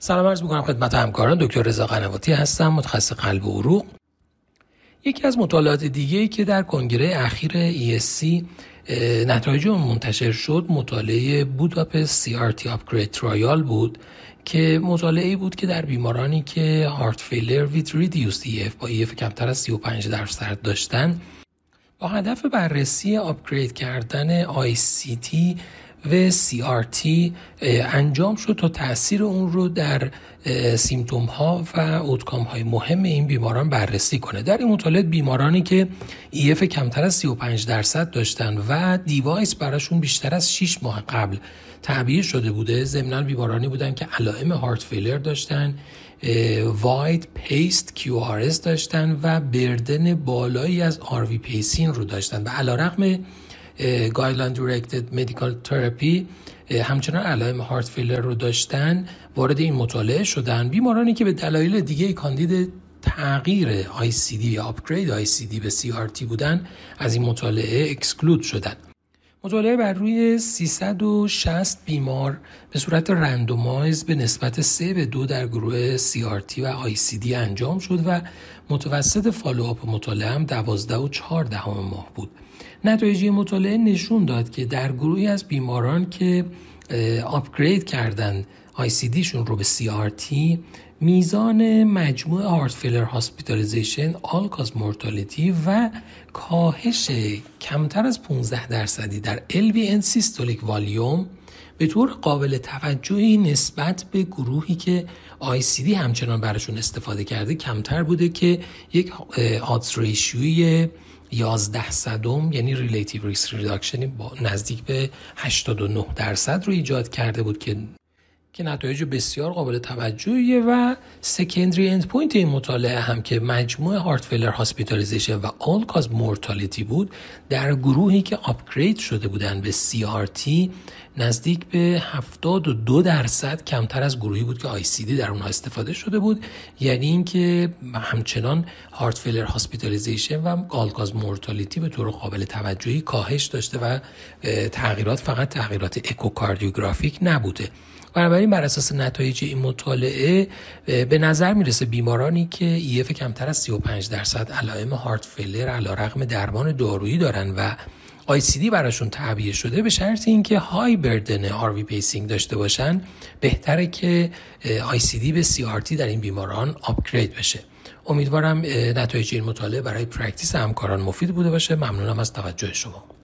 سلام عرض می‌کنم خدمت همکاران. دکتر رضا قنواتی هستم متخصص قلب و عروق. یکی از مطالعات دیگه که در کنگره اخیر ESC نتایج منتشر شد مطالعه بوداپست CRT Upgrade ترایال بود که مطالعه بود که در بیمارانی که هارت فیلر ویت ریدیوس EF با EF کمتر از 35 درصد داشتن با هدف بررسی آپگرید کردن ICT و CRT انجام شد تا تاثیر اون رو در symptom ها و outcome های مهم این بیماران بررسی کنه. در این مطالعه بیمارانی که EF کمتر از 35 درصد داشتن و device براشون بیشتر از 6 ماه قبل تعبیه شده بوده ضمن بیمارانی بودن که علائم heart failure داشتن wide paced Q داشتن و burden بالایی از RV pacing رو داشتن. و علی رغم guideline directed medical therapy همچنان علائم heart failure رو داشتن وارد این مطالعه شدن. بیمارانی که به دلایل دیگه کاندید تغییر ICD یا upgrade ICD به CRT بودن از این مطالعه exclude شدن. مطالعه بر روی 360 بیمار به صورت randomize به نسبت 3 به 2 در گروه CRT و ICD انجام شد و متوسط follow-up مطالعه هم 12 و 4 دهم ماه بود. نتایج مطالعه نشون داد که در گروهی از بیماران که upgrade کردن شون رو به CRT میزان مجموع heart failure hospitalization all-cause mortality و کاهش کمتر از 15 درصدی در LV end systolic volume به طور قابل توجهی نسبت به گروهی که ICD همچنان براشون استفاده کرده کمتر بوده که یک odds ratio ی 11 صدم یعنی relative risk reduction نزدیک به 89 درصد رو ایجاد کرده بود که که نتایج بسیار قابل توجهیه و secondary end point این مطالعه هم که مجموع heart failure hospitalization و all-cause mortality بود در گروهی که upgrade شده بودن به CRT نزدیک به 72 درصد کمتر از گروهی بود که D در اونها استفاده شده بود. یعنی اینکه همچنان heart failure hospitalization و all-cause mortality به طور قابل توجهی کاهش داشته و تغییرات فقط تغییرات echocardiographic نبوده. بنابراین بر اساس نتایج این مطالعه به نظر می‌رسه بیمارانی که EF کمتر از 35 درصد علائم heart failure رغم درمان دارویی دارن و ICD براشون تعبیه شده به شرط اینکه high burden RV pacing داشته باشن بهتره که دی به تی در این بیماران upgrade بشه. امیدوارم نتایج این مطالعه برای practice همکاران مفید بوده باشه. ممنونم از توجه شما.